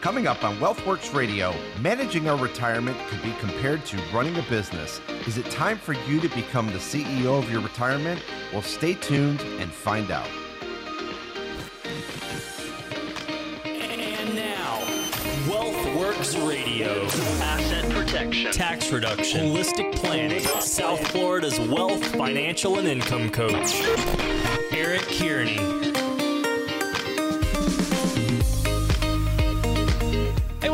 Coming up on WealthWorks Radio, managing our retirement could be compared to running a business. Is it time for you to become the CEO of your retirement? Well, stay tuned and find out. And now, WealthWorks Radio. Asset protection. Tax reduction. Holistic planning. South Florida's wealth, financial, and income coach. Eric Kearney.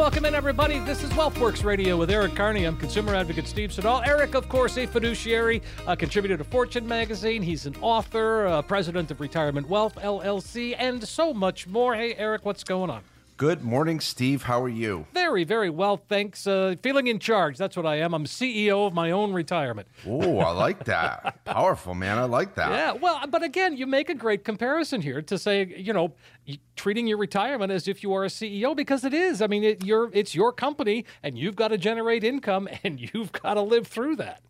Welcome in, everybody. This is WealthWorks Radio with Eric Carney. I'm consumer advocate Steve Siddall. Eric, of course, a fiduciary, a contributor to Fortune magazine. He's an author, uh, president of Retirement Wealth LLC, and so much more. Hey, Eric, what's going on? Good morning, Steve. How are you? Very, very well, thanks. Uh, feeling in charge. That's what I am. I'm CEO of my own retirement. Oh, I like that. Powerful, man. I like that. Yeah, well, but again, you make a great comparison here to say, you know, treating your retirement as if you are a CEO because it is. I mean, it, you're it's your company, and you've got to generate income, and you've got to live through that.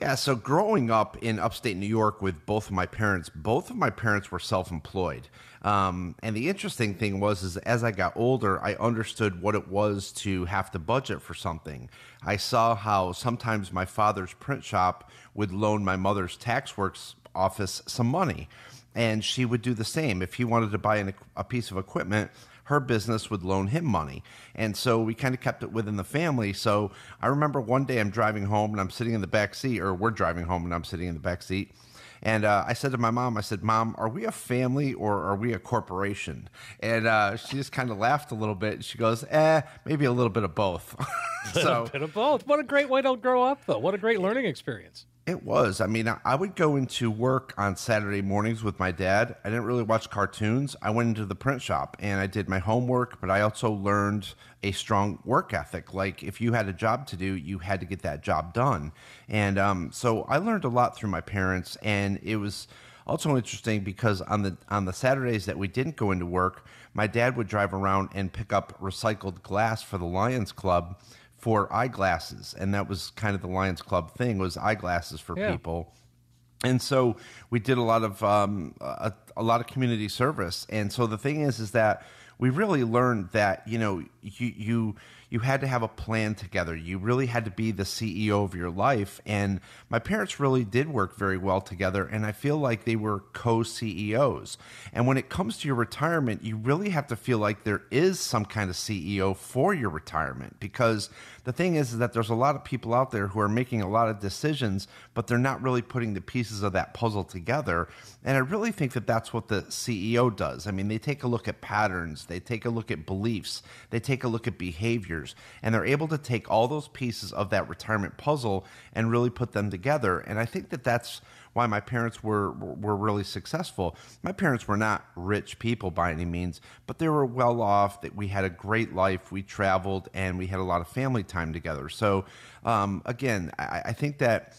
Yeah, so growing up in upstate New York with both of my parents, both of my parents were self-employed. Um, and the interesting thing was, is as I got older, I understood what it was to have to budget for something. I saw how sometimes my father's print shop would loan my mother's tax works office some money, and she would do the same if he wanted to buy an, a piece of equipment her business would loan him money. And so we kind of kept it within the family. So I remember one day I'm driving home and I'm sitting in the back seat, or we're driving home and I'm sitting in the back seat. And uh, I said to my mom, I said, Mom, are we a family or are we a corporation? And uh, she just kind of laughed a little bit. And she goes, Eh, maybe a little bit of both. so, a bit of both. What a great way to grow up, though. What a great learning experience. It was. I mean, I would go into work on Saturday mornings with my dad. I didn't really watch cartoons. I went into the print shop and I did my homework, but I also learned a strong work ethic. Like, if you had a job to do, you had to get that job done. And um, so I learned a lot through my parents, and it was also interesting because on the on the Saturdays that we didn't go into work, my dad would drive around and pick up recycled glass for the Lions Club for eyeglasses, and that was kind of the Lions Club thing was eyeglasses for yeah. people. And so we did a lot of um, a, a lot of community service. And so the thing is, is that we really learned that you know you you you had to have a plan together. You really had to be the CEO of your life. And my parents really did work very well together. And I feel like they were co CEOs. And when it comes to your retirement, you really have to feel like there is some kind of CEO for your retirement because the thing is, is that there's a lot of people out there who are making a lot of decisions, but they're not really putting the pieces of that puzzle together. And I really think that that's what the CEO does. I mean, they take a look at patterns, they take a look at beliefs, they take a look at behaviors, and they're able to take all those pieces of that retirement puzzle and really put them together. And I think that that's why my parents were were really successful. My parents were not rich people by any means, but they were well off. That we had a great life. We traveled and we had a lot of family time together. So um, again, I, I think that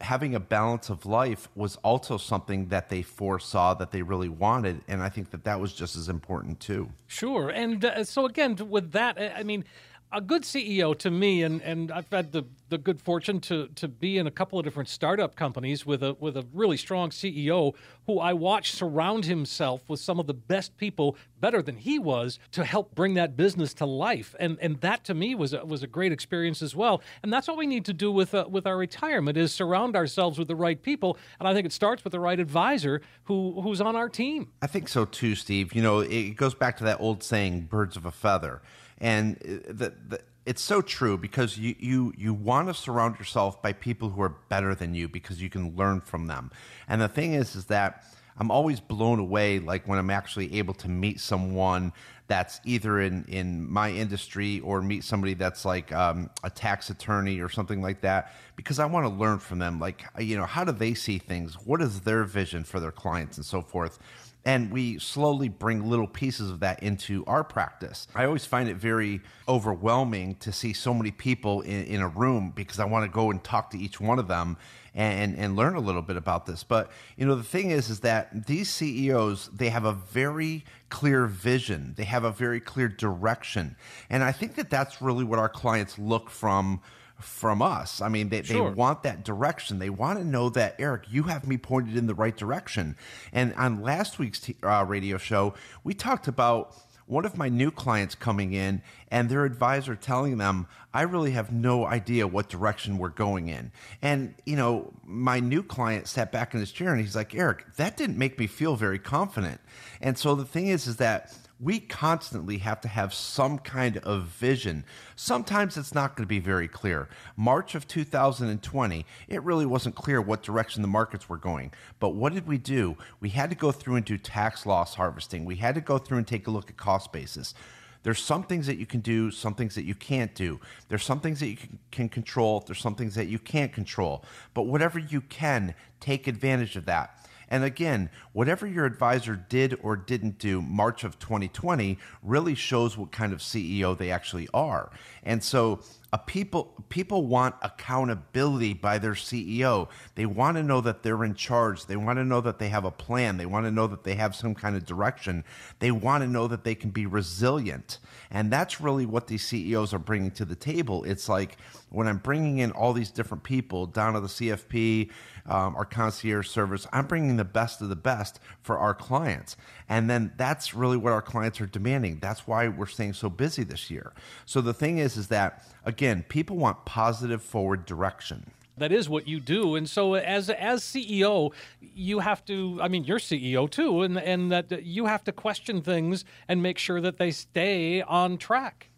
having a balance of life was also something that they foresaw that they really wanted and i think that that was just as important too sure and uh, so again with that i mean a good CEO to me, and, and I've had the, the good fortune to to be in a couple of different startup companies with a with a really strong CEO who I watched surround himself with some of the best people, better than he was, to help bring that business to life. And and that to me was a, was a great experience as well. And that's what we need to do with uh, with our retirement is surround ourselves with the right people. And I think it starts with the right advisor who who's on our team. I think so too, Steve. You know, it goes back to that old saying, "Birds of a feather." And the, the, it's so true because you, you you want to surround yourself by people who are better than you because you can learn from them. And the thing is, is that I'm always blown away, like when I'm actually able to meet someone that's either in in my industry or meet somebody that's like um, a tax attorney or something like that, because I want to learn from them. Like, you know, how do they see things? What is their vision for their clients and so forth? And we slowly bring little pieces of that into our practice. I always find it very overwhelming to see so many people in, in a room because I want to go and talk to each one of them and, and learn a little bit about this. But you know, the thing is, is that these CEOs they have a very clear vision, they have a very clear direction, and I think that that's really what our clients look from from us. I mean, they, sure. they want that direction. They want to know that, Eric, you have me pointed in the right direction. And on last week's t- uh, radio show, we talked about one of my new clients coming in and their advisor telling them, I really have no idea what direction we're going in. And, you know, my new client sat back in his chair and he's like, Eric, that didn't make me feel very confident. And so the thing is, is that we constantly have to have some kind of vision. Sometimes it's not going to be very clear. March of 2020, it really wasn't clear what direction the markets were going. But what did we do? We had to go through and do tax loss harvesting. We had to go through and take a look at cost basis. There's some things that you can do, some things that you can't do. There's some things that you can, control, there's some things that you can't control. But whatever you can, take advantage of that. And again, whatever your advisor did or didn't do March of 2020 really shows what kind of CEO they actually are. And so a people people want accountability by their CEO. They want to know that they're in charge. They want to know that they have a plan. They want to know that they have some kind of direction. They want to know that they can be resilient. And that's really what these CEOs are bringing to the table. It's like when I'm bringing in all these different people down to the CFP, um, our concierge service, I'm bringing the best of the best for our clients. And then that's really what our clients are demanding. That's why we're staying so busy this year. So the thing is, is that again, people want positive forward direction. That is what you do, and so as as CEO, you have to. I mean, you're CEO too, and and that you have to question things and make sure that they stay on track.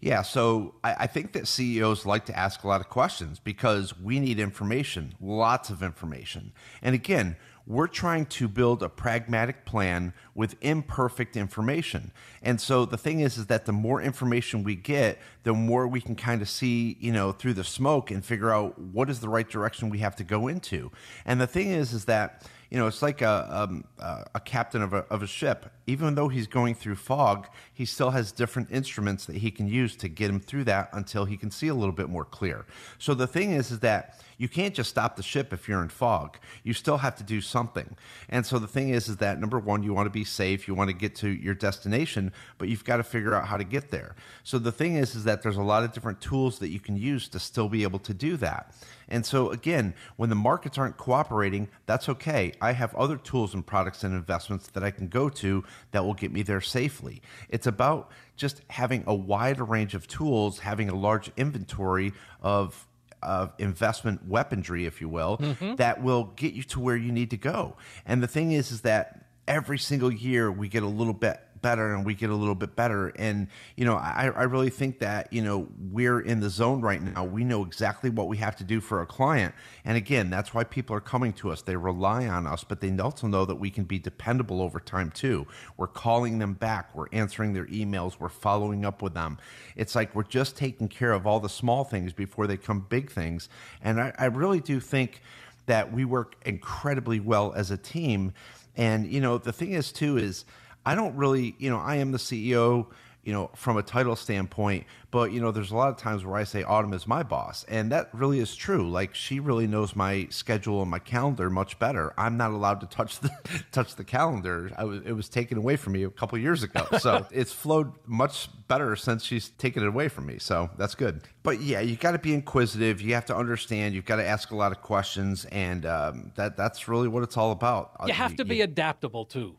Yeah, so I, I, think that CEOs like to ask a lot of questions because we need information, lots of information. And again, we're trying to build a pragmatic plan with imperfect information. And so the thing is is that the more information we get, the more we can kind of see, you know, through the smoke and figure out what is the right direction we have to go into. And the thing is is that you know, it's like a, um, a captain of a, of a ship. Even though he's going through fog, he still has different instruments that he can use to get him through that until he can see a little bit more clear. So the thing is, is that you can't just stop the ship if you're in fog. You still have to do something. And so the thing is, is that number one, you want to be safe, you want to get to your destination, but you've got to figure out how to get there. So the thing is, is that there's a lot of different tools that you can use to still be able to do that. And so again, when the markets aren't cooperating, that's okay. I have other tools and products and investments that I can go to that will get me there safely. It's about just having a wider range of tools, having a large inventory of of investment weaponry, if you will, mm-hmm. that will get you to where you need to go. And the thing is, is that every single year we get a little bit better and we get a little bit better. And, you know, I, I really think that, you know, we're in the zone right now. We know exactly what we have to do for a client. And again, that's why people are coming to us. They rely on us, but they also know that we can be dependable over time too. We're calling them back, we're answering their emails, we're following up with them. It's like we're just taking care of all the small things before they come big things. And I, I really do think that we work incredibly well as a team. And, you know, the thing is, too, is I don't really, you know, I am the CEO, you know, from a title standpoint, but you know, there's a lot of times where I say Autumn is my boss, and that really is true. Like she really knows my schedule and my calendar much better. I'm not allowed to touch the touch the calendar. Was, it was taken away from me a couple years ago, so it's flowed much better since she's taken it away from me. So that's good. But yeah, you got to be inquisitive. You have to understand. You've got to ask a lot of questions, and um, that that's really what it's all about. You have to be adaptable too.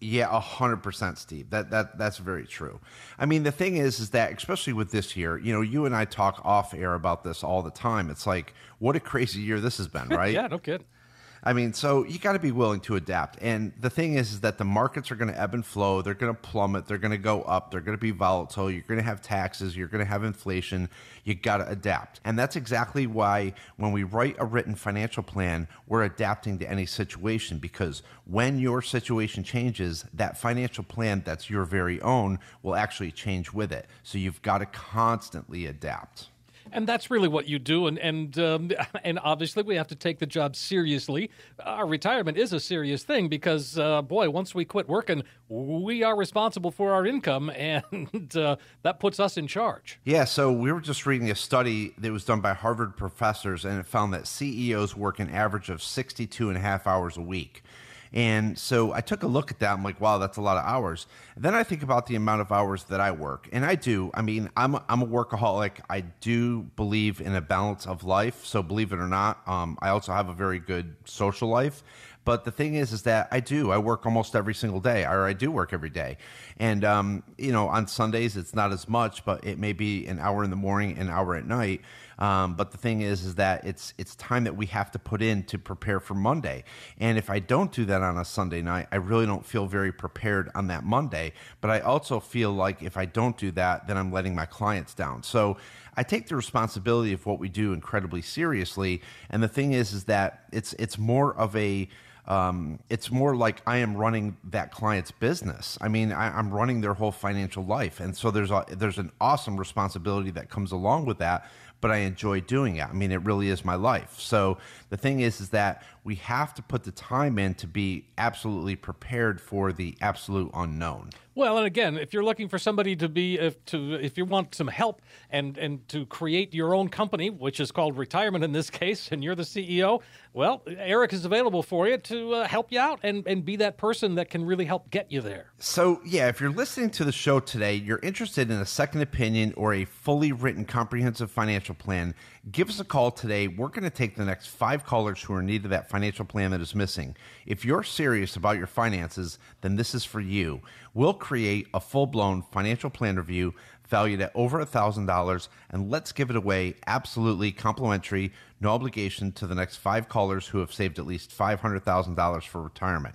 Yeah, a hundred percent, Steve. That that that's very true. I mean, the thing is, is that especially with this year, you know, you and I talk off air about this all the time. It's like, what a crazy year this has been, right? yeah, no kidding. I mean, so you got to be willing to adapt. And the thing is, is that the markets are going to ebb and flow. They're going to plummet. They're going to go up. They're going to be volatile. You're going to have taxes. You're going to have inflation. You got to adapt. And that's exactly why when we write a written financial plan, we're adapting to any situation because when your situation changes, that financial plan that's your very own will actually change with it. So you've got to constantly adapt and that's really what you do. And and um, and obviously, we have to take the job seriously. Our retirement is a serious thing because, uh, boy, once we quit working, we are responsible for our income, and uh, that puts us in charge. Yeah. So we were just reading a study that was done by Harvard professors, and it found that CEOs work an average of 62 and a half hours a week. And so I took a look at that. I'm like, wow, that's a lot of hours. And then I think about the amount of hours that I work. And I do. I mean, I'm, I'm a workaholic. I do believe in a balance of life. So believe it or not, um, I also have a very good social life. But the thing is, is that I do. I work almost every single day, or I do work every day. And um, you know, on Sundays it's not as much, but it may be an hour in the morning, an hour at night. Um, but the thing is, is that it's it's time that we have to put in to prepare for Monday. And if I don't do that on a Sunday night, I really don't feel very prepared on that Monday. But I also feel like if I don't do that, then I'm letting my clients down. So I take the responsibility of what we do incredibly seriously. And the thing is, is that it's it's more of a um, it's more like I am running that client's business. I mean, I, am running their whole financial life, and so there's a there's an awesome responsibility that comes along with that but I enjoy doing it. I mean, it really is my life. So the thing is, is that we have to put the time in to be absolutely prepared for the absolute unknown. Well, and again, if you're looking for somebody to be if to if you want some help and and to create your own company, which is called retirement in this case, and you're the CEO, well, Eric is available for you to uh, help you out and and be that person that can really help get you there. So, yeah, if you're listening to the show today, you're interested in a second opinion or a fully written comprehensive financial plan, give us a call today. We're going to take the next 5 callers who are in need of that financial plan that is missing. If you're serious about your finances, then this is for you. We'll create a full blown financial plan review valued at over $1,000, and let's give it away absolutely complimentary, no obligation to the next five callers who have saved at least $500,000 for retirement.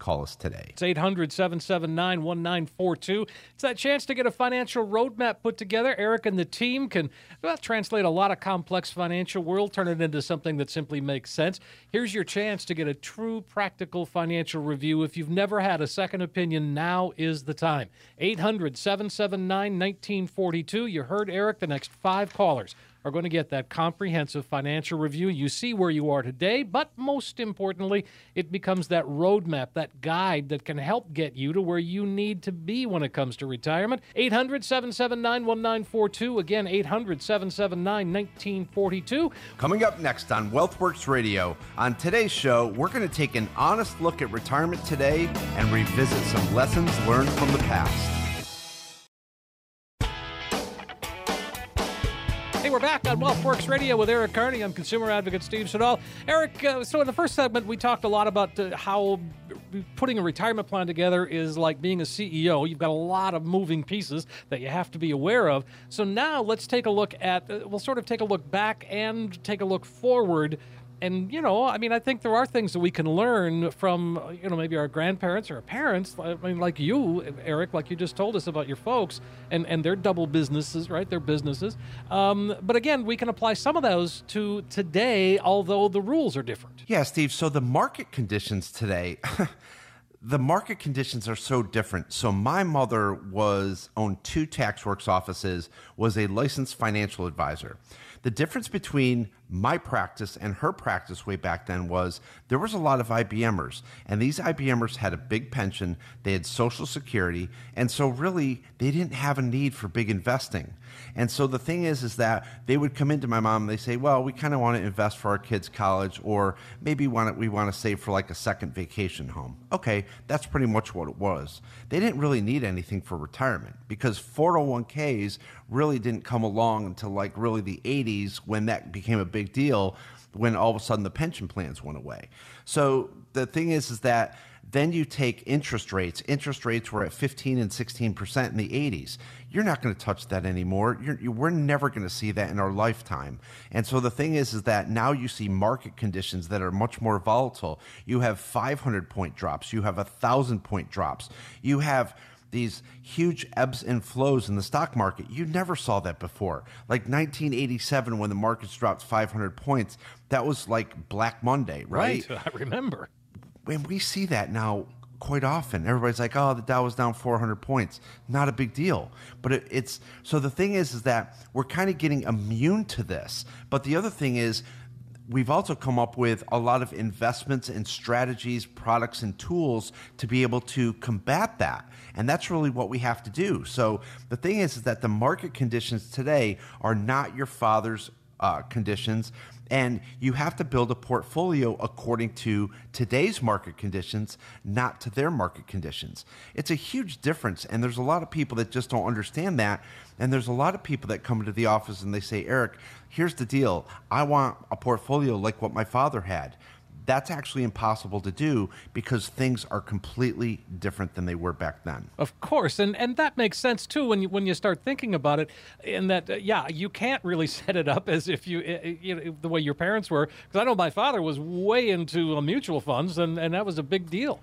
Call us today. It's 800 779 1942. It's that chance to get a financial roadmap put together. Eric and the team can well, translate a lot of complex financial world, turn it into something that simply makes sense. Here's your chance to get a true practical financial review. If you've never had a second opinion, now is the time. 800 779 1942. You heard Eric, the next five callers are going to get that comprehensive financial review. You see where you are today, but most importantly, it becomes that roadmap, that guide that can help get you to where you need to be when it comes to retirement. 800 779 1942. Again, 800 779 1942. Coming up next on WealthWorks Radio. On today's show, we're going to take an honest look at retirement today and revisit some lessons learned from the past. We're back on WealthWorks Radio with Eric Carney. I'm consumer advocate Steve Siddall. Eric, uh, so in the first segment, we talked a lot about uh, how putting a retirement plan together is like being a CEO. You've got a lot of moving pieces that you have to be aware of. So now let's take a look at, uh, we'll sort of take a look back and take a look forward and you know, I mean, I think there are things that we can learn from you know maybe our grandparents or our parents. I mean, like you, Eric, like you just told us about your folks and and their double businesses, right? Their businesses. Um, but again, we can apply some of those to today, although the rules are different. Yeah, Steve. So the market conditions today. the market conditions are so different. So my mother was owned two tax works offices, was a licensed financial advisor. The difference between my practice and her practice way back then was there was a lot of IBMers, and these IBMers had a big pension, they had Social Security, and so really they didn't have a need for big investing. And so the thing is, is that they would come into my mom and they say, "Well, we kind of want to invest for our kids' college, or maybe want we want to save for like a second vacation home." Okay, that's pretty much what it was. They didn't really need anything for retirement because 401ks really didn't come along until like really the 80s when that became a big deal. When all of a sudden the pension plans went away. So the thing is, is that then you take interest rates. Interest rates were at 15 and 16% in the 80s. You're not going to touch that anymore. You're, we're never going to see that in our lifetime. And so the thing is, is that now you see market conditions that are much more volatile. You have 500 point drops. You have a thousand point drops. You have these huge ebbs and flows in the stock market. You never saw that before. Like 1987, when the markets dropped 500 points, that was like Black Monday, right? I remember. And we see that now quite often. Everybody's like, "Oh, the Dow was down 400 points." Not a big deal. But it, it's so the thing is, is that we're kind of getting immune to this. But the other thing is, we've also come up with a lot of investments and strategies, products, and tools to be able to combat that. And that's really what we have to do. So the thing is, is that the market conditions today are not your father's uh, conditions. And you have to build a portfolio according to today's market conditions, not to their market conditions. It's a huge difference. And there's a lot of people that just don't understand that. And there's a lot of people that come into the office and they say, Eric, here's the deal. I want a portfolio like what my father had that's actually impossible to do because things are completely different than they were back then. Of course, and and that makes sense too when you when you start thinking about it. In that, uh, yeah, you can't really set it up as if you, uh, you know, the way your parents were. Because I know my father was way into uh, mutual funds, and and that was a big deal.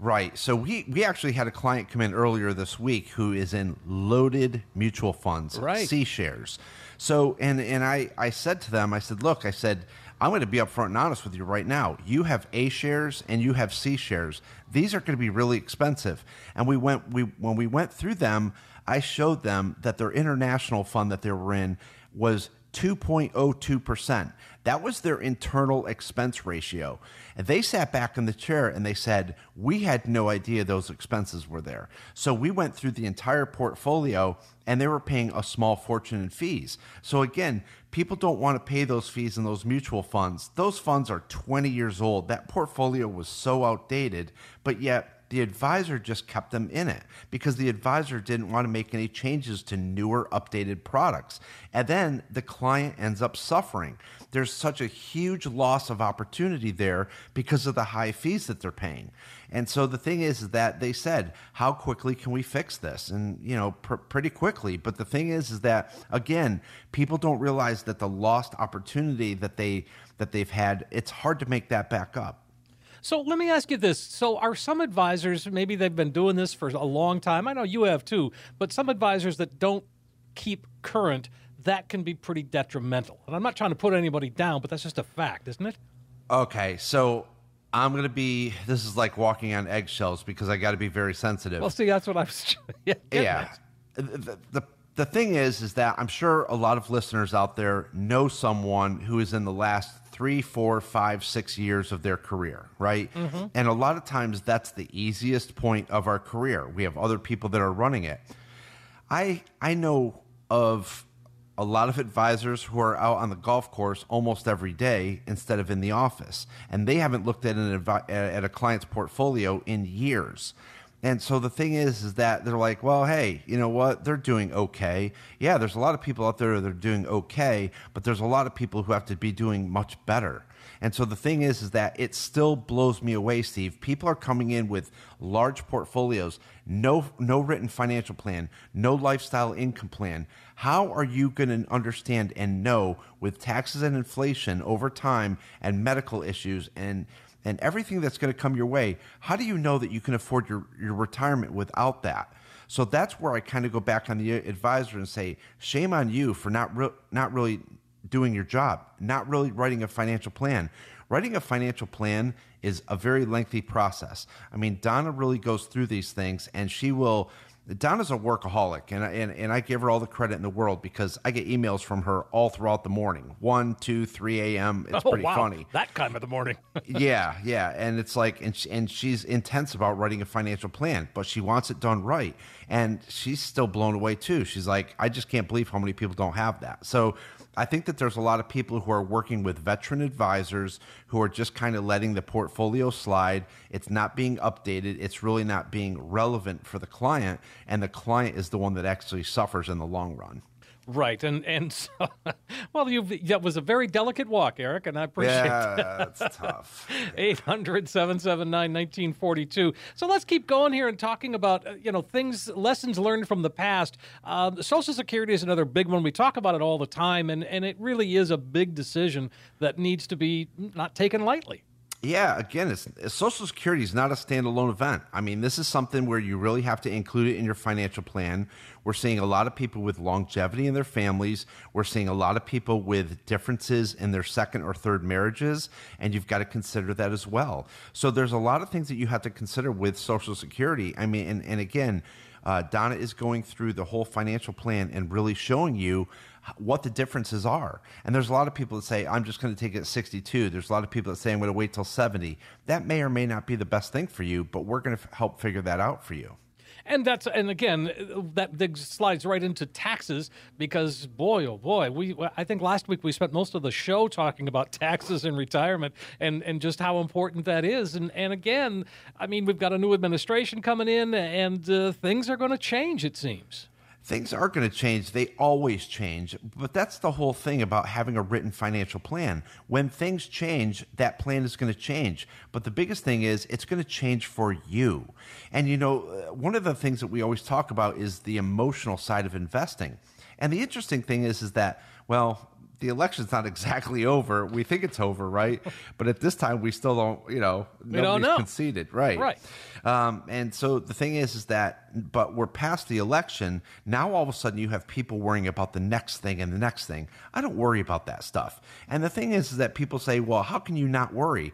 Right. So we we actually had a client come in earlier this week who is in loaded mutual funds, right. C shares. So and and I I said to them, I said, look, I said I'm going to be upfront and honest with you right now. You have A shares and you have C shares. These are going to be really expensive. And we went we when we went through them, I showed them that their international fund that they were in was 2.02%. That was their internal expense ratio. And they sat back in the chair and they said, We had no idea those expenses were there. So we went through the entire portfolio and they were paying a small fortune in fees. So again, people don't want to pay those fees in those mutual funds. Those funds are 20 years old. That portfolio was so outdated, but yet the advisor just kept them in it because the advisor didn't want to make any changes to newer, updated products. And then the client ends up suffering. There's such a huge loss of opportunity there because of the high fees that they're paying. And so the thing is, that they said, how quickly can we fix this? And, you know, pr- pretty quickly. But the thing is, is that, again, people don't realize that the lost opportunity that they that they've had, it's hard to make that back up. So let me ask you this. So are some advisors, maybe they've been doing this for a long time. I know you have too, but some advisors that don't keep current, that can be pretty detrimental. And I'm not trying to put anybody down, but that's just a fact, isn't it? Okay. So I'm going to be, this is like walking on eggshells because I got to be very sensitive. Well, see, that's what I was, yeah. Yeah. The, the, the thing is, is that I'm sure a lot of listeners out there know someone who is in the last three, four, five, six years of their career, right? Mm-hmm. And a lot of times that's the easiest point of our career. We have other people that are running it. I I know of a lot of advisors who are out on the golf course almost every day instead of in the office, and they haven't looked at an advi- at a client's portfolio in years. And so the thing is, is that they're like, well, hey, you know what? They're doing okay. Yeah, there's a lot of people out there that are doing okay, but there's a lot of people who have to be doing much better. And so the thing is, is that it still blows me away, Steve. People are coming in with large portfolios, no, no written financial plan, no lifestyle income plan. How are you going to understand and know with taxes and inflation over time and medical issues and and everything that's going to come your way, how do you know that you can afford your, your retirement without that? So that's where I kind of go back on the advisor and say, shame on you for not re- not really doing your job, not really writing a financial plan. Writing a financial plan is a very lengthy process. I mean, Donna really goes through these things and she will Donna's a workaholic, and, and and I give her all the credit in the world because I get emails from her all throughout the morning, one, two, three a.m. It's oh, pretty wow. funny. That time of the morning. yeah, yeah, and it's like, and she, and she's intense about writing a financial plan, but she wants it done right, and she's still blown away too. She's like, I just can't believe how many people don't have that. So I think that there's a lot of people who are working with veteran advisors who are just kind of letting the portfolio slide. It's not being updated. It's really not being relevant for the client. And the client is the one that actually suffers in the long run. Right, and and so, well, you that was a very delicate walk, Eric, and I appreciate yeah, that. that's tough. 800-779-1942. So let's keep going here and talking about uh, you know things, lessons learned from the past. Um, Social Security is another big one. We talk about it all the time, and and it really is a big decision that needs to be not taken lightly. Yeah, again, it's, Social Security is not a standalone event. I mean, this is something where you really have to include it in your financial plan. We're seeing a lot of people with longevity in their families. We're seeing a lot of people with differences in their second or third marriages, and you've got to consider that as well. So there's a lot of things that you have to consider with Social Security. I mean, and, and again, uh, Donna is going through the whole financial plan and really showing you what the differences are. And there's a lot of people that say, I'm just going to take it at 62. There's a lot of people that say, I'm going to wait till 70. That may or may not be the best thing for you, but we're going to f- help figure that out for you. And that's and again that slides right into taxes because boy oh boy we I think last week we spent most of the show talking about taxes and retirement and and just how important that is and and again I mean we've got a new administration coming in and uh, things are going to change it seems things are going to change. They always change. But that's the whole thing about having a written financial plan. When things change, that plan is going to change. But the biggest thing is it's going to change for you. And you know, uh, one of the things that we always talk about is the emotional side of investing. And the interesting thing is is that well, the election's not exactly over. We think it's over, right? but at this time, we still don't, you know, we don't know. conceded, right? Right. Um, and so the thing is, is that, but we're past the election. Now all of a sudden, you have people worrying about the next thing and the next thing. I don't worry about that stuff. And the thing is, is that people say, well, how can you not worry?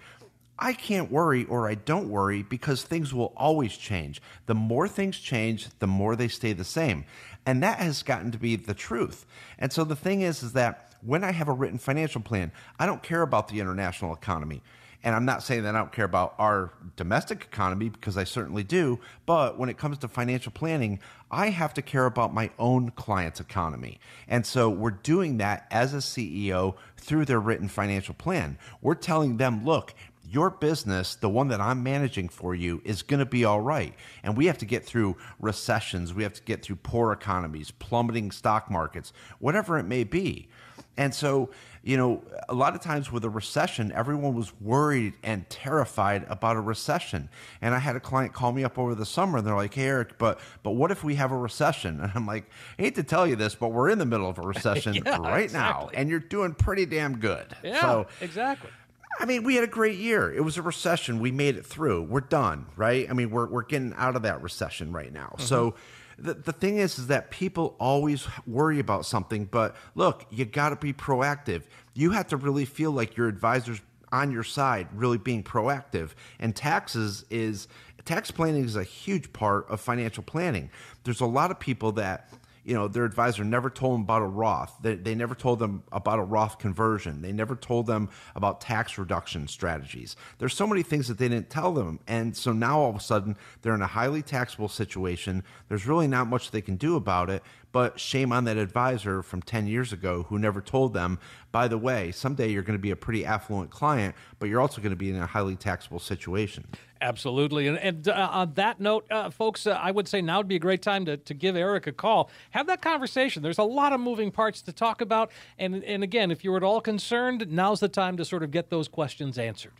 I can't worry or I don't worry because things will always change. The more things change, the more they stay the same. And that has gotten to be the truth. And so the thing is, is that when I have a written financial plan, I don't care about the international economy. And I'm not saying that I don't care about our domestic economy because I certainly do. But when it comes to financial planning, I have to care about my own client's economy. And so we're doing that as a CEO through their written financial plan. We're telling them, look, your business, the one that I'm managing for you, is going to be all right. And we have to get through recessions, we have to get through poor economies, plummeting stock markets, whatever it may be. And so, you know, a lot of times with a recession, everyone was worried and terrified about a recession. And I had a client call me up over the summer and they're like, hey, Eric, but, but what if we have a recession? And I'm like, I hate to tell you this, but we're in the middle of a recession yeah, right exactly. now and you're doing pretty damn good. Yeah, so, exactly. I mean, we had a great year. It was a recession. We made it through. We're done, right? I mean, we're, we're getting out of that recession right now. Mm-hmm. So, the, the thing is, is that people always worry about something, but look, you got to be proactive. You have to really feel like your advisor's on your side, really being proactive. And taxes is tax planning is a huge part of financial planning. There's a lot of people that you know, their advisor never told them about a Roth. They, they never told them about a Roth conversion. They never told them about tax reduction strategies. There's so many things that they didn't tell them. And so now all of a sudden they're in a highly taxable situation. There's really not much they can do about it. But shame on that advisor from 10 years ago who never told them, by the way, someday you're going to be a pretty affluent client, but you're also going to be in a highly taxable situation. Absolutely. And, and uh, on that note, uh, folks, uh, I would say now would be a great time to, to give Eric a call. Have that conversation. There's a lot of moving parts to talk about. And, and again, if you're at all concerned, now's the time to sort of get those questions answered.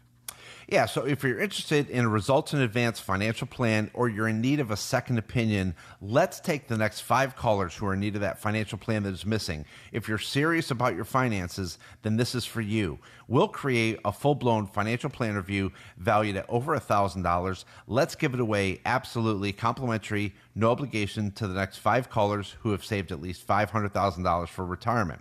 Yeah, so if you're interested in a results in advance financial plan or you're in need of a second opinion, let's take the next five callers who are in need of that financial plan that is missing. If you're serious about your finances, then this is for you. We'll create a full blown financial plan review valued at over $1,000. Let's give it away absolutely complimentary, no obligation to the next five callers who have saved at least $500,000 for retirement.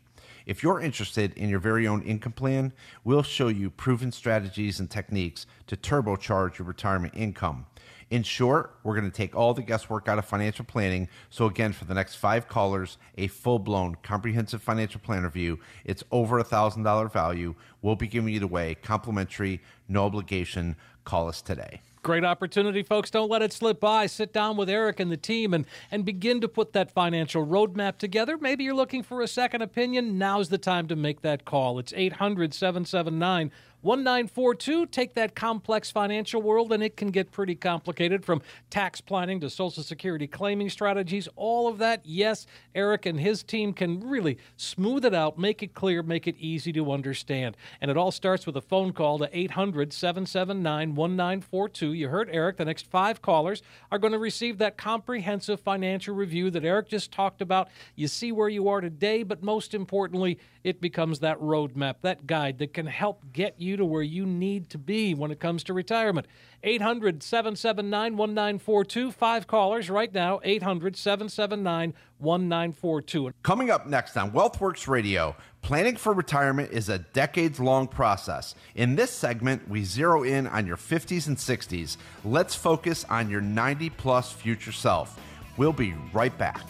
If you're interested in your very own income plan, we'll show you proven strategies and techniques to turbocharge your retirement income. In short, we're going to take all the guesswork out of financial planning. So, again, for the next five callers, a full blown comprehensive financial plan review. It's over a $1,000 value. We'll be giving it away complimentary, no obligation. Call us today. Great opportunity, folks. Don't let it slip by. Sit down with Eric and the team and, and begin to put that financial roadmap together. Maybe you're looking for a second opinion. Now's the time to make that call. It's 800 779 1942. Take that complex financial world, and it can get pretty complicated from tax planning to Social Security claiming strategies. All of that, yes, Eric and his team can really smooth it out, make it clear, make it easy to understand. And it all starts with a phone call to 800 779 1942. You heard Eric. The next five callers are going to receive that comprehensive financial review that Eric just talked about. You see where you are today, but most importantly, it becomes that roadmap, that guide that can help get you to where you need to be when it comes to retirement. 800 779 1942. Five callers right now 800 779 1942. Coming up next on WealthWorks Radio, planning for retirement is a decades long process. In this segment, we zero in on your 50s and 60s. Let's focus on your 90 plus future self. We'll be right back.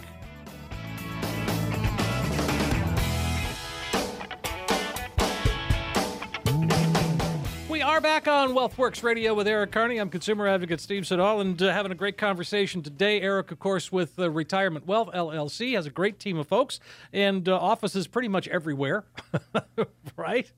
We are back on WealthWorks Radio with Eric Carney. I'm consumer advocate Steve Siddall, and uh, having a great conversation today. Eric, of course, with uh, Retirement Wealth LLC, has a great team of folks and uh, offices pretty much everywhere, right?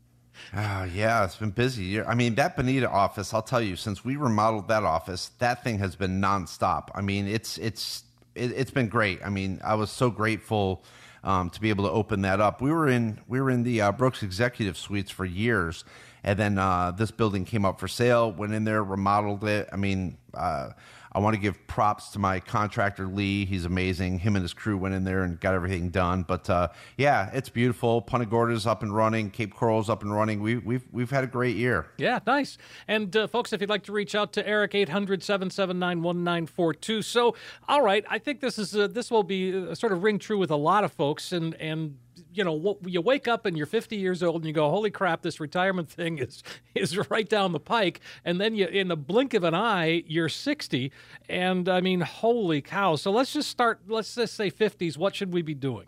Oh, yeah, it's been busy. I mean, that Bonita office, I'll tell you, since we remodeled that office, that thing has been nonstop. I mean, it's it's it, has been great. I mean, I was so grateful um, to be able to open that up. We were in we were in the uh, Brooks Executive Suites for years, and then uh, this building came up for sale. Went in there, remodeled it. I mean, uh, I want to give props to my contractor Lee. He's amazing. Him and his crew went in there and got everything done. But uh, yeah, it's beautiful. Punta Gorda's up and running. Cape Coral's up and running. We, we've we've had a great year. Yeah, nice. And uh, folks, if you'd like to reach out to Eric, 800-779-1942. So, all right, I think this is uh, this will be uh, sort of ring true with a lot of folks, and and you know, you wake up and you're 50 years old and you go, "Holy crap, this retirement thing is is right down the pike." And then you, in the blink of an eye, you're 60, and I mean, holy cow! So let's just start. Let's just say 50s. What should we be doing?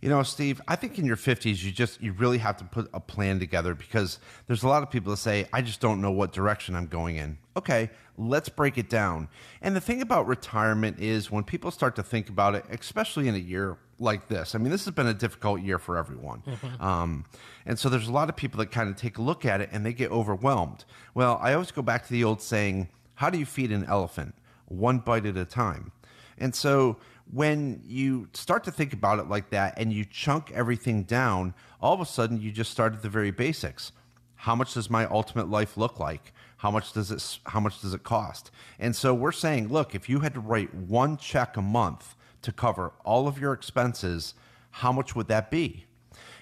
You know, Steve, I think in your 50s, you just, you really have to put a plan together because there's a lot of people that say, I just don't know what direction I'm going in. Okay, let's break it down. And the thing about retirement is when people start to think about it, especially in a year like this, I mean, this has been a difficult year for everyone. Mm-hmm. Um, and so there's a lot of people that kind of take a look at it and they get overwhelmed. Well, I always go back to the old saying, how do you feed an elephant? One bite at a time. And so when you start to think about it like that and you chunk everything down, all of a sudden you just start at the very basics. How much does my ultimate life look like? How much does it how much does it cost? And so we're saying, look, if you had to write one check a month to cover all of your expenses, how much would that be?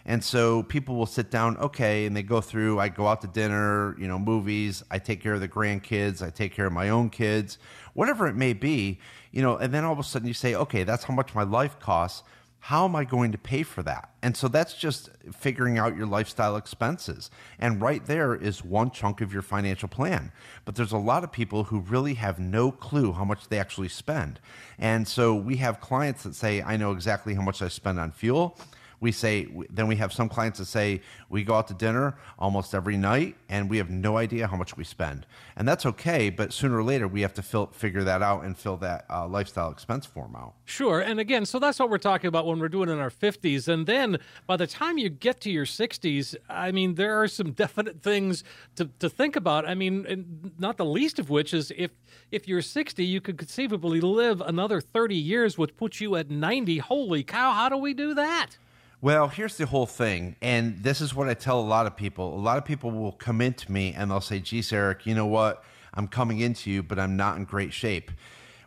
And so people will sit down, okay, and they go through. I go out to dinner, you know, movies. I take care of the grandkids. I take care of my own kids, whatever it may be, you know. And then all of a sudden you say, okay, that's how much my life costs. How am I going to pay for that? And so that's just figuring out your lifestyle expenses. And right there is one chunk of your financial plan. But there's a lot of people who really have no clue how much they actually spend. And so we have clients that say, I know exactly how much I spend on fuel we say then we have some clients that say we go out to dinner almost every night and we have no idea how much we spend. And that's okay but sooner or later we have to fill, figure that out and fill that uh, lifestyle expense form out. Sure and again so that's what we're talking about when we're doing in our 50s and then by the time you get to your 60s i mean there are some definite things to, to think about. I mean not the least of which is if if you're 60 you could conceivably live another 30 years which puts you at 90 holy cow how do we do that well, here's the whole thing, and this is what I tell a lot of people. A lot of people will come into me and they'll say, "Geez, Eric, you know what? I'm coming into you, but I'm not in great shape."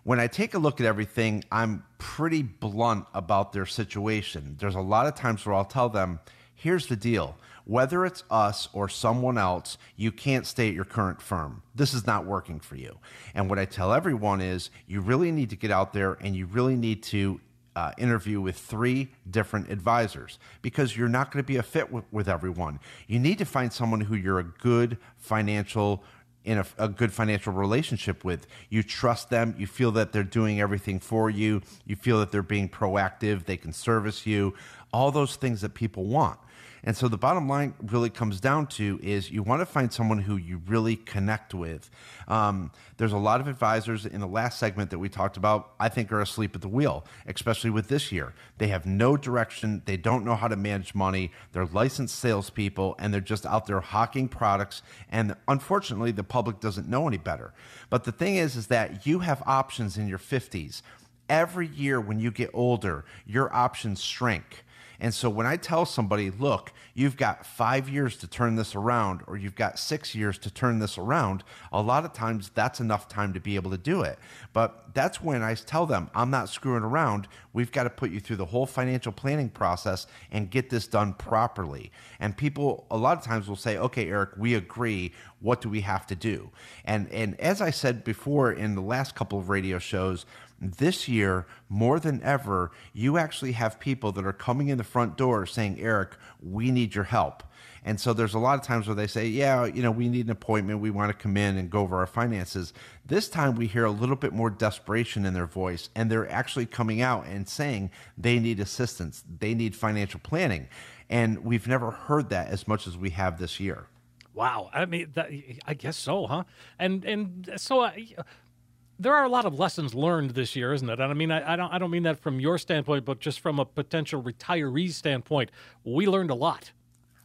When I take a look at everything, I'm pretty blunt about their situation. There's a lot of times where I'll tell them, "Here's the deal." Whether it's us or someone else, you can't stay at your current firm. This is not working for you. And what I tell everyone is you really need to get out there and you really need to uh, interview with three different advisors because you're not going to be a fit with, with everyone. You need to find someone who you're a good financial in a, a, good financial relationship with. You trust them. You feel that they're doing everything for you. You feel that they're being proactive. They can service you. all those things that people want. And so the bottom line really comes down to is you want to find someone who you really connect with. Um, there's a lot of advisors in the last segment that we talked about, I think, are asleep at the wheel, especially with this year. They have no direction. They don't know how to manage money. They're licensed salespeople and they're just out there hawking products. And unfortunately, the public doesn't know any better. But the thing is, is that you have options in your 50s. Every year when you get older, your options shrink. And so when I tell somebody, look, you've got five years to turn this around, or you've got six years to turn this around, a lot of times that's enough time to be able to do it. But that's when I tell them, I'm not screwing around. We've got to put you through the whole financial planning process and get this done properly. And people a lot of times will say, okay, Eric, we agree. What do we have to do? And and as I said before in the last couple of radio shows, this year, more than ever, you actually have people that are coming in the front door saying, Eric, we need your help. And so there's a lot of times where they say, yeah, you know, we need an appointment. We want to come in and go over our finances. This time we hear a little bit more desperation in their voice, and they're actually coming out and saying they need assistance, they need financial planning. And we've never heard that as much as we have this year. Wow, I mean, that, I guess so, huh? And and so uh, there are a lot of lessons learned this year, isn't it? And I mean, I, I, don't I don't mean that from your standpoint, but just from a potential retiree standpoint, we learned a lot.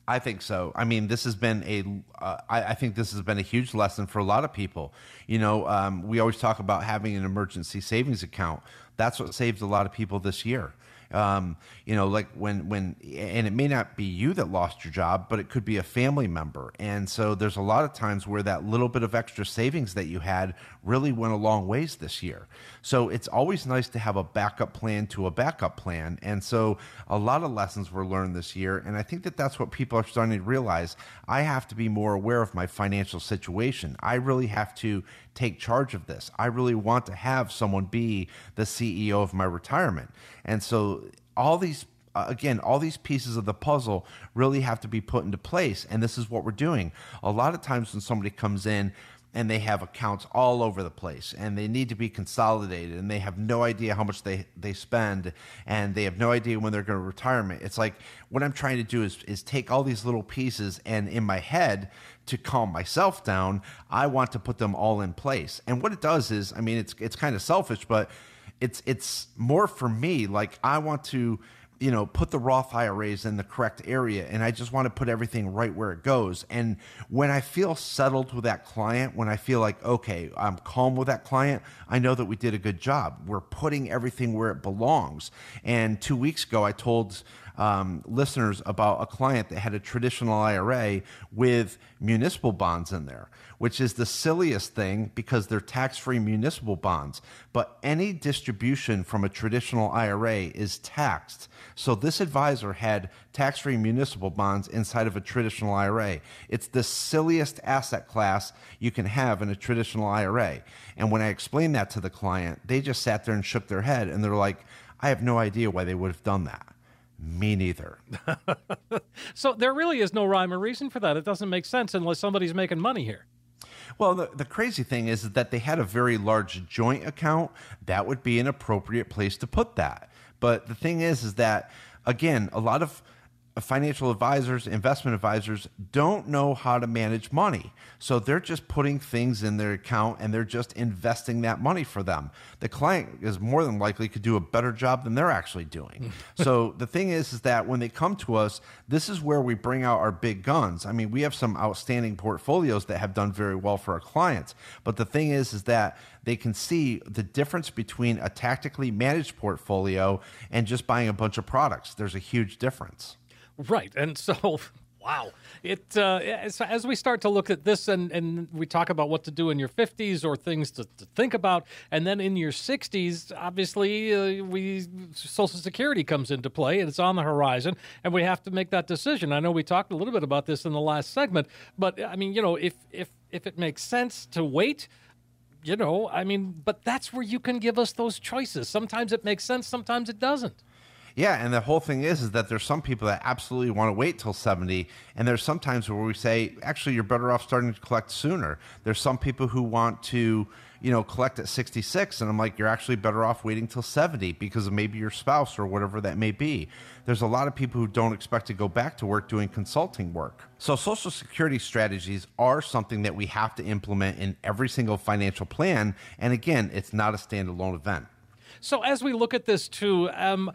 I think so. I mean, this has been a. Uh, I, I think this has been a huge lesson for a lot of people. You know, um, we always talk about having an emergency savings account. That's what saved a lot of people this year. Um, you know, like when when and it may not be you that lost your job, but it could be a family member. And so there's a lot of times where that little bit of extra savings that you had really went a long ways this year. So it's always nice to have a backup plan to a backup plan. And so a lot of lessons were learned this year, and I think that that's what people are starting to realize. I have to be more aware of my financial situation. I really have to take charge of this. I really want to have someone be the CEO of my retirement. And so all these uh, again, all these pieces of the puzzle really have to be put into place. And this is what we're doing. A lot of times when somebody comes in, and they have accounts all over the place and they need to be consolidated and they have no idea how much they, they spend and they have no idea when they're going to retirement. It's like what I'm trying to do is, is take all these little pieces and in my head to calm myself down, I want to put them all in place. And what it does is, I mean, it's it's kind of selfish, but it's it's more for me. Like I want to you know, put the Roth IRAs in the correct area. And I just want to put everything right where it goes. And when I feel settled with that client, when I feel like, okay, I'm calm with that client, I know that we did a good job. We're putting everything where it belongs. And two weeks ago, I told um, listeners about a client that had a traditional IRA with municipal bonds in there, which is the silliest thing because they're tax free municipal bonds. But any distribution from a traditional IRA is taxed. So this advisor had tax free municipal bonds inside of a traditional IRA. It's the silliest asset class you can have in a traditional IRA. And when I explained that to the client, they just sat there and shook their head and they're like, I have no idea why they would have done that. Me neither. so there really is no rhyme or reason for that. It doesn't make sense unless somebody's making money here. Well, the, the crazy thing is that they had a very large joint account. That would be an appropriate place to put that. But the thing is, is that again, a lot of financial advisors, investment advisors don't know how to manage money. So they're just putting things in their account and they're just investing that money for them. The client is more than likely could do a better job than they're actually doing. so the thing is is that when they come to us, this is where we bring out our big guns. I mean, we have some outstanding portfolios that have done very well for our clients. But the thing is is that they can see the difference between a tactically managed portfolio and just buying a bunch of products. There's a huge difference. Right. And so, wow. It uh, as, we start to look at this and, and we talk about what to do in your 50s or things to, to think about, and then in your 60s, obviously, uh, we Social Security comes into play and it's on the horizon, and we have to make that decision. I know we talked a little bit about this in the last segment, but I mean, you know, if if if it makes sense to wait you know, I mean, but that's where you can give us those choices. Sometimes it makes sense, sometimes it doesn't. Yeah, and the whole thing is is that there's some people that absolutely want to wait till 70, and there's sometimes where we say actually you're better off starting to collect sooner. There's some people who want to, you know, collect at 66 and I'm like you're actually better off waiting till 70 because of maybe your spouse or whatever that may be. There's a lot of people who don't expect to go back to work doing consulting work. So social security strategies are something that we have to implement in every single financial plan, and again, it's not a standalone event. So as we look at this too, um,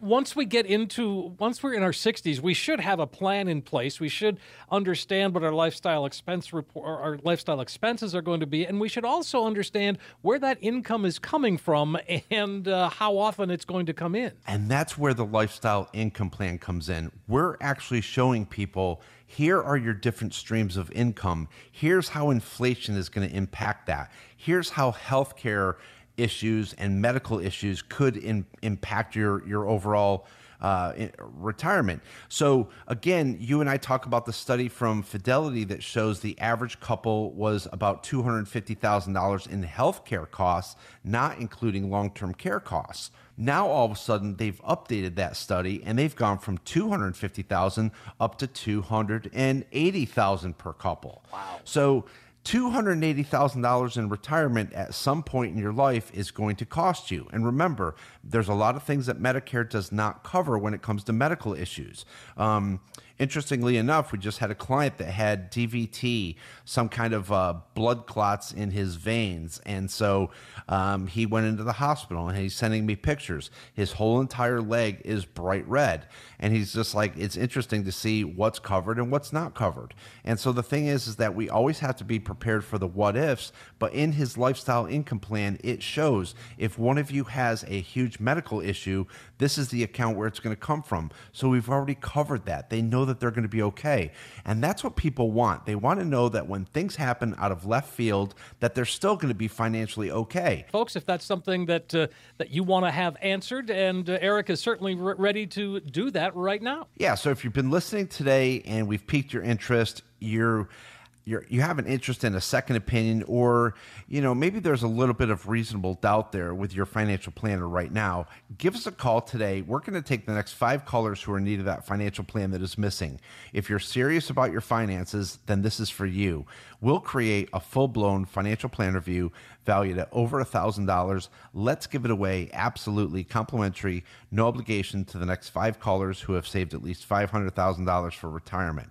once we get into once we're in our 60s we should have a plan in place. We should understand what our lifestyle expense report our lifestyle expenses are going to be and we should also understand where that income is coming from and uh, how often it's going to come in. And that's where the lifestyle income plan comes in. We're actually showing people here are your different streams of income. Here's how inflation is going to impact that. Here's how healthcare issues and medical issues could in, impact your your overall uh, retirement. So again, you and I talk about the study from Fidelity that shows the average couple was about two hundred fifty thousand dollars in healthcare costs, not including long term care costs. Now all of a sudden they've updated that study and they've gone from 250,000 up to 280,000 per couple. Wow. So $280,000 in retirement at some point in your life is going to cost you. And remember, there's a lot of things that Medicare does not cover when it comes to medical issues. Um, interestingly enough, we just had a client that had DVT, some kind of uh, blood clots in his veins. And so um, he went into the hospital and he's sending me pictures. His whole entire leg is bright red. And he's just like, it's interesting to see what's covered and what's not covered. And so the thing is, is that we always have to be prepared for the what ifs. But in his lifestyle income plan, it shows if one of you has a huge medical issue, this is the account where it's going to come from. So we've already covered that. They know that they're going to be okay. And that's what people want. They want to know that when things happen out of left field, that they're still going to be financially okay. Folks, if that's something that uh, that you want to have answered, and uh, Eric is certainly re- ready to do that right now. Yeah. So if you've been listening today and we've piqued your interest, you're you're, you have an interest in a second opinion, or you know maybe there's a little bit of reasonable doubt there with your financial planner right now, give us a call today. We're going to take the next five callers who are in need of that financial plan that is missing. If you're serious about your finances, then this is for you. We'll create a full blown financial plan review valued at over a thousand dollars. Let's give it away absolutely complimentary, no obligation to the next five callers who have saved at least five hundred thousand dollars for retirement.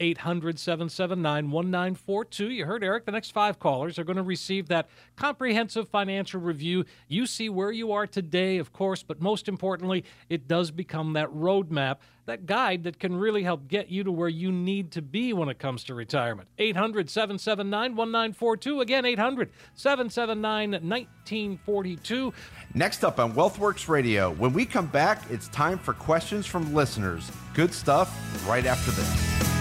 800 779 1942. You heard Eric. The next five callers are going to receive that comprehensive financial review. You see where you are today, of course, but most importantly, it does become that roadmap, that guide that can really help get you to where you need to be when it comes to retirement. 800 779 1942. Again, 800 779 1942. Next up on WealthWorks Radio, when we come back, it's time for questions from listeners. Good stuff right after this.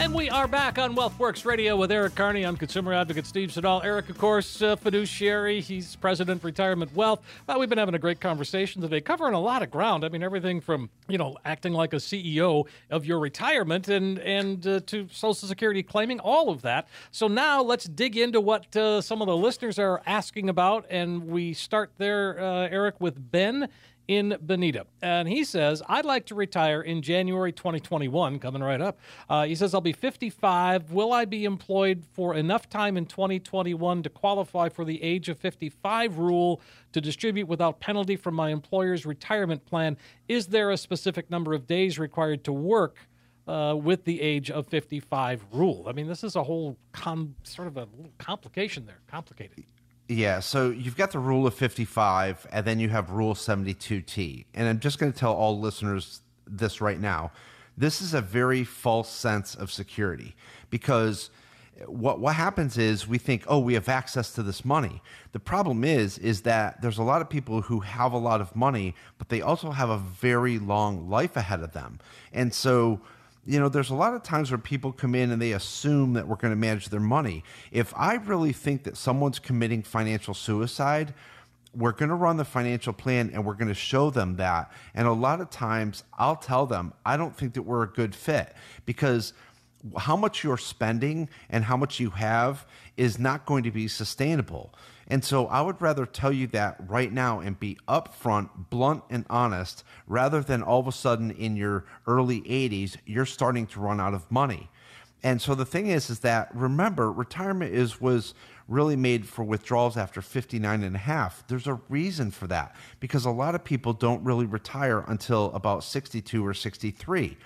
And we are back on WealthWorks Radio with Eric Kearney. I'm consumer advocate Steve Siddall. Eric, of course, uh, fiduciary. He's president of Retirement Wealth. We've been having a great conversation today, covering a lot of ground. I mean, everything from you know acting like a CEO of your retirement and and uh, to Social Security claiming all of that. So now let's dig into what uh, some of the listeners are asking about, and we start there, uh, Eric, with Ben in Bonita. And he says, I'd like to retire in January 2021, coming right up. Uh, he says, I'll be 55. Will I be employed for enough time in 2021 to qualify for the age of 55 rule to distribute without penalty from my employer's retirement plan? Is there a specific number of days required to work? uh, with the age of 55 rule. I mean, this is a whole con- sort of a little complication there, complicated. Yeah, so you've got the rule of 55, and then you have rule 72T. And I'm just going to tell all listeners this right now. This is a very false sense of security because what what happens is we think, oh, we have access to this money. The problem is, is that there's a lot of people who have a lot of money, but they also have a very long life ahead of them. And so you know, there's a lot of times where people come in and they assume that we're going to manage their money. If I really think that someone's committing financial suicide, we're going to run the financial plan and we're going to show them that. And a lot of times I'll tell them, I don't think that we're a good fit because how much you're spending and how much you have is not going to be sustainable. And so I would rather tell you that right now and be upfront, blunt, and honest rather than all of a sudden in your early 80s, you're starting to run out of money. And so the thing is, is that remember, retirement is was really made for withdrawals after 59 and a half. There's a reason for that because a lot of people don't really retire until about 62 or 63.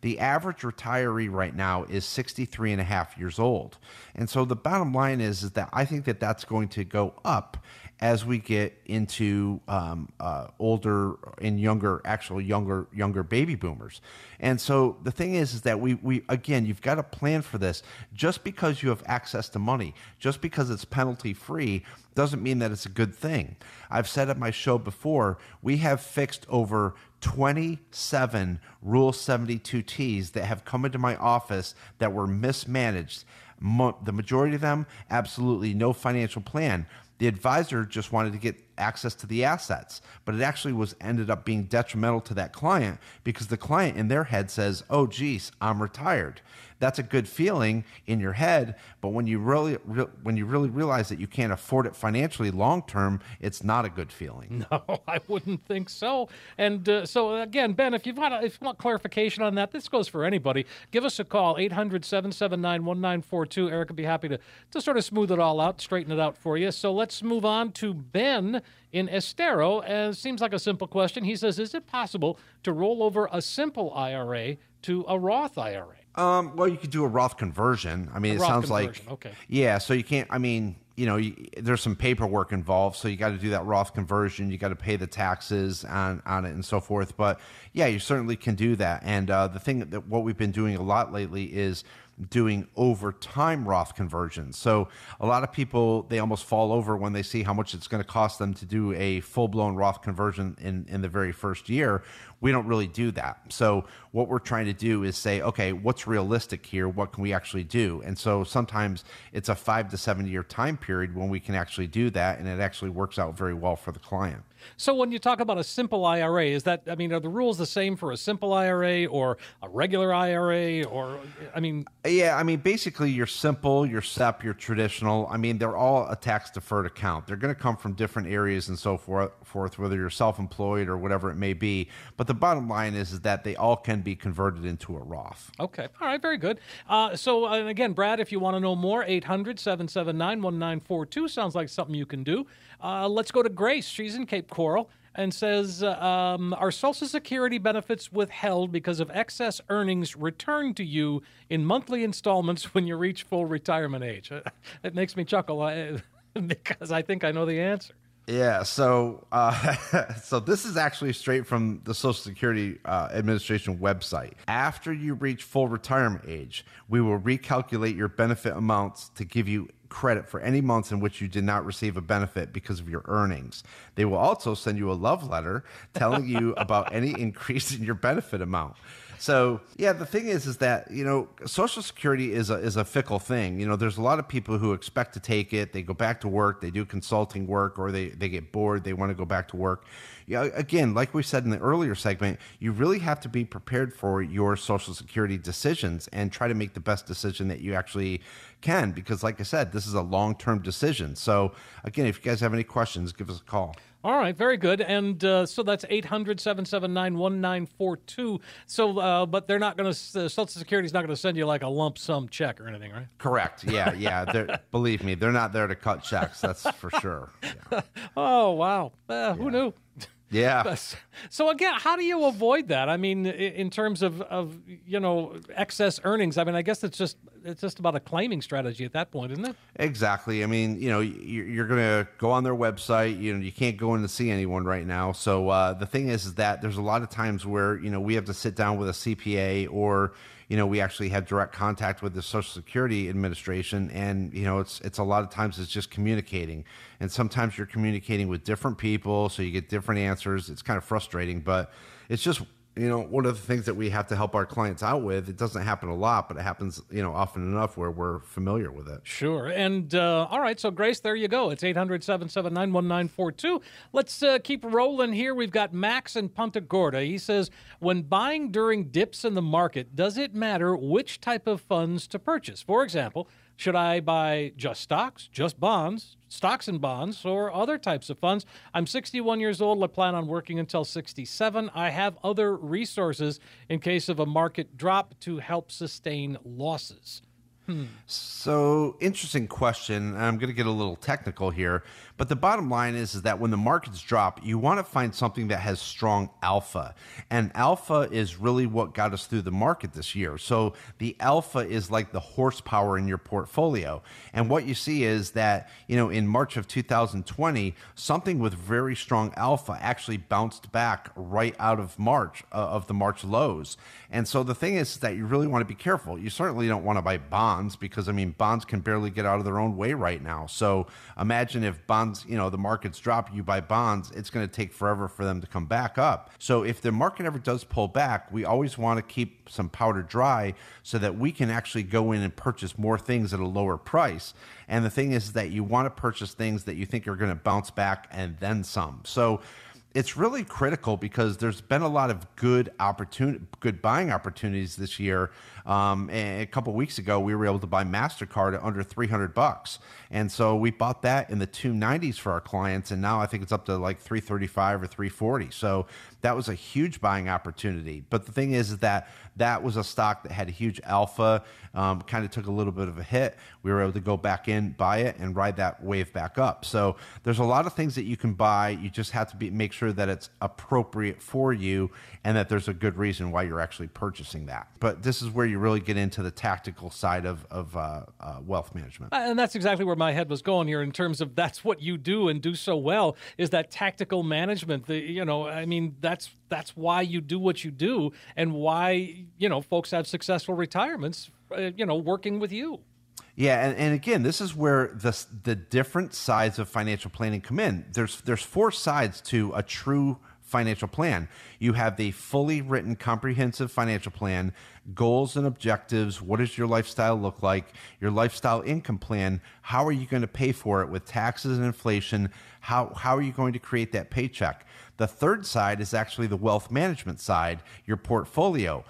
The average retiree right now is 63 and a half years old. And so the bottom line is, is that I think that that's going to go up as we get into um, uh, older and younger, actually younger, younger baby boomers. And so the thing is, is that we, we again, you've got to plan for this. Just because you have access to money, just because it's penalty free, doesn't mean that it's a good thing. I've said at my show before, we have fixed over 27 Rule 72Ts that have come into my office that were mismanaged. Mo- the majority of them, absolutely no financial plan. The advisor just wanted to get access to the assets, but it actually was ended up being detrimental to that client because the client in their head says, "Oh, geez, I'm retired." That's a good feeling in your head, but when you really re- when you really realize that you can't afford it financially long term, it's not a good feeling. No, I wouldn't think so. And uh, so again, Ben, if got a, if you want clarification on that, this goes for anybody. Give us a call 800-779-1942. Eric would be happy to to sort of smooth it all out, straighten it out for you. So let's move on to Ben in Estero. And it seems like a simple question. He says, "Is it possible to roll over a simple IRA to a Roth IRA?" Um, well, you could do a Roth conversion. I mean, A it Roth sounds like okay. Yeah, so you can't. I mean, you know, you, there's some paperwork involved, so you got to do that Roth conversion. You got to pay the taxes on on it and so forth. But yeah, you certainly can do that. And uh, the thing that what we've been doing a lot lately is doing over time Roth conversions. So a lot of people they almost fall over when they see how much it's going to cost them to do a full blown Roth conversion in in the very first year. We don't really do that. So what we're trying to do is say, okay, what's realistic here? What can we actually do? And so sometimes it's a five to seven year time period when we can actually do that, and it actually works out very well for the client. So when you talk about a simple IRA, is that I mean, are the rules the same for a simple IRA or a regular IRA? Or I mean, Yeah, I mean, basically, your simple, your SEP, your traditional. I mean, they're all a tax deferred account. They're going to come from different areas and so forth, forth, whether you're self employed or whatever it may be. But the bottom line is, is that they all can be converted into a Roth. Okay. All right. Very good. Uh, so, uh, and again, Brad, if you want to know more, 800 779 1942 sounds like something you can do. Uh, let's go to Grace. She's in Cape Coral and says um, Are Social Security benefits withheld because of excess earnings returned to you in monthly installments when you reach full retirement age? it makes me chuckle uh, because I think I know the answer. Yeah, so uh, so this is actually straight from the Social Security uh, Administration website. After you reach full retirement age, we will recalculate your benefit amounts to give you credit for any months in which you did not receive a benefit because of your earnings. They will also send you a love letter telling you about any increase in your benefit amount. So yeah, the thing is, is that you know, Social Security is a is a fickle thing. You know, there's a lot of people who expect to take it. They go back to work. They do consulting work, or they they get bored. They want to go back to work. Yeah, again, like we said in the earlier segment, you really have to be prepared for your Social Security decisions and try to make the best decision that you actually can. Because, like I said, this is a long term decision. So again, if you guys have any questions, give us a call. All right, very good. And uh, so that's 800 779 1942. So, uh, but they're not going to, uh, Social Security's not going to send you like a lump sum check or anything, right? Correct. Yeah, yeah. They're, believe me, they're not there to cut checks. That's for sure. Yeah. Oh, wow. Uh, who knew? Yeah. So again, how do you avoid that? I mean, in terms of, of you know excess earnings. I mean, I guess it's just it's just about a claiming strategy at that point, isn't it? Exactly. I mean, you know, you're, you're going to go on their website. You know, you can't go in to see anyone right now. So uh, the thing is, is that there's a lot of times where you know we have to sit down with a CPA or you know we actually have direct contact with the Social Security Administration, and you know it's it's a lot of times it's just communicating, and sometimes you're communicating with different people, so you get different answers. It's kind of frustrating, but it's just you know, one of the things that we have to help our clients out with, it doesn't happen a lot, but it happens, you know, often enough where we're familiar with it. Sure. And uh, all right, so Grace, there you go. It's 800 779 1942. Let's uh, keep rolling here. We've got Max in Punta Gorda. He says, When buying during dips in the market, does it matter which type of funds to purchase? For example, should I buy just stocks, just bonds, stocks and bonds, or other types of funds? I'm 61 years old. I plan on working until 67. I have other resources in case of a market drop to help sustain losses. Hmm. So interesting question. I'm going to get a little technical here, but the bottom line is, is that when the markets drop, you want to find something that has strong alpha, and alpha is really what got us through the market this year. So the alpha is like the horsepower in your portfolio, and what you see is that you know in March of 2020, something with very strong alpha actually bounced back right out of March uh, of the March lows, and so the thing is that you really want to be careful. You certainly don't want to buy bonds because I mean bonds can barely get out of their own way right now. So imagine if bonds, you know, the markets drop, you buy bonds, it's going to take forever for them to come back up. So if the market ever does pull back, we always want to keep some powder dry so that we can actually go in and purchase more things at a lower price. And the thing is that you want to purchase things that you think are going to bounce back and then some. So it's really critical because there's been a lot of good opportunity, good buying opportunities this year. Um, a couple weeks ago, we were able to buy Mastercard at under 300 bucks, and so we bought that in the 290s for our clients, and now I think it's up to like 335 or 340. So that was a huge buying opportunity. But the thing is, is that that was a stock that had a huge alpha, um, kind of took a little bit of a hit. We were able to go back in, buy it, and ride that wave back up. So there's a lot of things that you can buy. You just have to be make sure that it's appropriate for you and that there's a good reason why you're actually purchasing that. But this is where you really get into the tactical side of, of uh, uh, wealth management. And that's exactly where my head was going here in terms of that's what you do and do so well is that tactical management. The, you know, I mean, that's that's why you do what you do and why, you know, folks have successful retirements, uh, you know, working with you. Yeah, and, and again, this is where the the different sides of financial planning come in. There's there's four sides to a true financial plan. You have the fully written comprehensive financial plan, goals and objectives, what does your lifestyle look like, your lifestyle income plan, how are you going to pay for it with taxes and inflation, how how are you going to create that paycheck? The third side is actually the wealth management side, your portfolio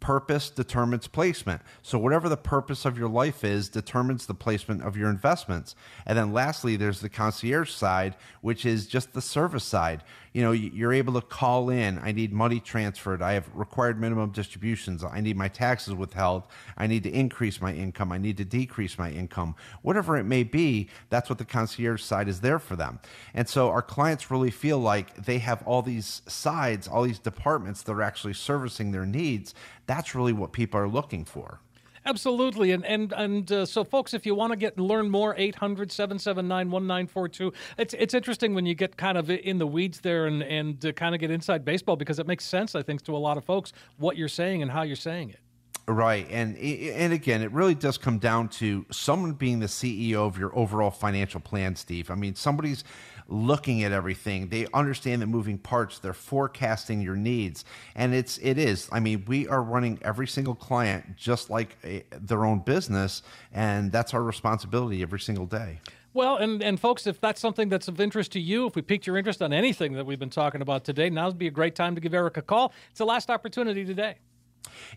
purpose determines placement. So whatever the purpose of your life is determines the placement of your investments. And then lastly, there's the concierge side, which is just the service side. You know, you're able to call in, I need money transferred, I have required minimum distributions, I need my taxes withheld, I need to increase my income, I need to decrease my income. Whatever it may be, that's what the concierge side is there for them. And so our clients really feel like they have all these sides, all these departments that are actually servicing their needs that's really what people are looking for. Absolutely, and and and uh, so, folks, if you want to get learn more, 800-779-1942. It's it's interesting when you get kind of in the weeds there and and uh, kind of get inside baseball because it makes sense, I think, to a lot of folks what you're saying and how you're saying it. Right, and and again, it really does come down to someone being the CEO of your overall financial plan, Steve. I mean, somebody's looking at everything. They understand the moving parts. They're forecasting your needs, and it's it is. I mean, we are running every single client just like a, their own business, and that's our responsibility every single day. Well, and, and folks, if that's something that's of interest to you, if we piqued your interest on anything that we've been talking about today, now would be a great time to give Eric a call. It's the last opportunity today.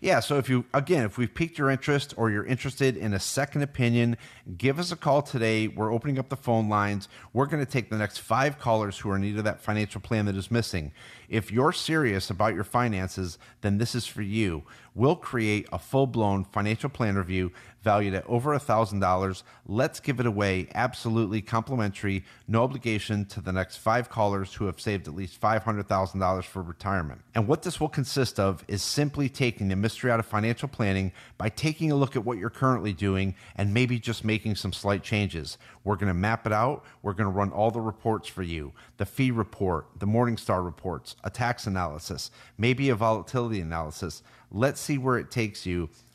Yeah, so if you again, if we've piqued your interest or you're interested in a second opinion, give us a call today. We're opening up the phone lines. We're going to take the next 5 callers who are in need of that financial plan that is missing. If you're serious about your finances, then this is for you. We'll create a full-blown financial plan review valued at over $1,000. Let's give it away absolutely complimentary, no obligation to the next five callers who have saved at least $500,000 for retirement. And what this will consist of is simply taking the mystery out of financial planning by taking a look at what you're currently doing and maybe just making some slight changes. We're going to map it out. We're going to run all the reports for you the fee report, the Morningstar reports, a tax analysis, maybe a volatility analysis. Let's see where it takes you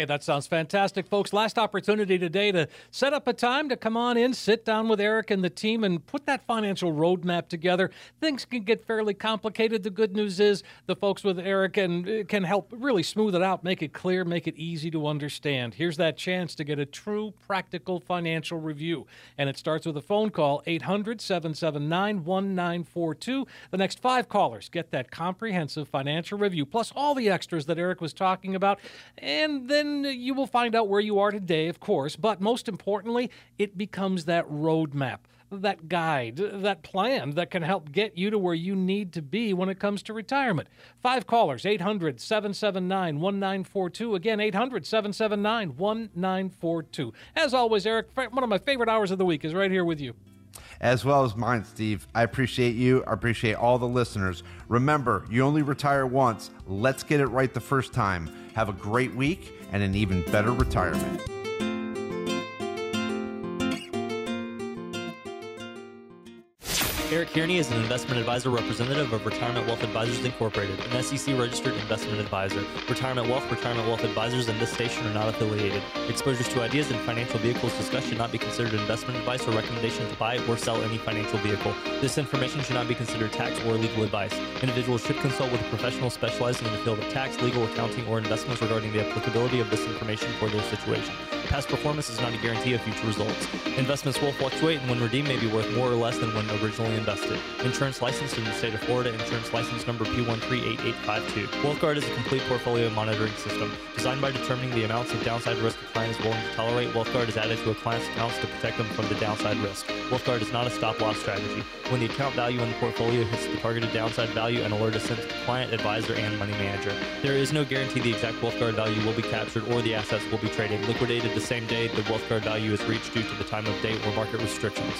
Hey, that sounds fantastic, folks. Last opportunity today to set up a time to come on in, sit down with Eric and the team, and put that financial roadmap together. Things can get fairly complicated. The good news is the folks with Eric can, uh, can help really smooth it out, make it clear, make it easy to understand. Here's that chance to get a true practical financial review. And it starts with a phone call 800 779 1942. The next five callers get that comprehensive financial review, plus all the extras that Eric was talking about. And then then you will find out where you are today, of course. But most importantly, it becomes that roadmap, that guide, that plan that can help get you to where you need to be when it comes to retirement. Five callers, 800 779 1942. Again, 800 779 1942. As always, Eric, one of my favorite hours of the week is right here with you as well as mine, Steve. I appreciate you. I appreciate all the listeners. Remember, you only retire once. Let's get it right the first time. Have a great week and an even better retirement. Eric Kearney is an investment advisor representative of Retirement Wealth Advisors Incorporated, an SEC registered investment advisor. Retirement Wealth, Retirement Wealth Advisors, and this station are not affiliated. Exposures to ideas and financial vehicles discussed should not be considered investment advice or recommendation to buy or sell any financial vehicle. This information should not be considered tax or legal advice. Individuals should consult with a professional specializing in the field of tax, legal, accounting, or investments regarding the applicability of this information for their situation. Past performance is not a guarantee of future results. Investments will fluctuate and when redeemed may be worth more or less than when originally invested. Insurance licensed in the state of Florida, insurance license number P138852. WealthGuard is a complete portfolio monitoring system. Designed by determining the amounts of downside risk a client is willing to tolerate, WealthGuard is added to a client's accounts to protect them from the downside risk. WealthGuard is not a stop loss strategy. When the account value in the portfolio hits the targeted downside value, an alert is sent to the client, advisor, and money manager. There is no guarantee the exact WealthGuard value will be captured or the assets will be traded, liquidated, the same day the WealthGuard value is reached due to the time of day or market restrictions.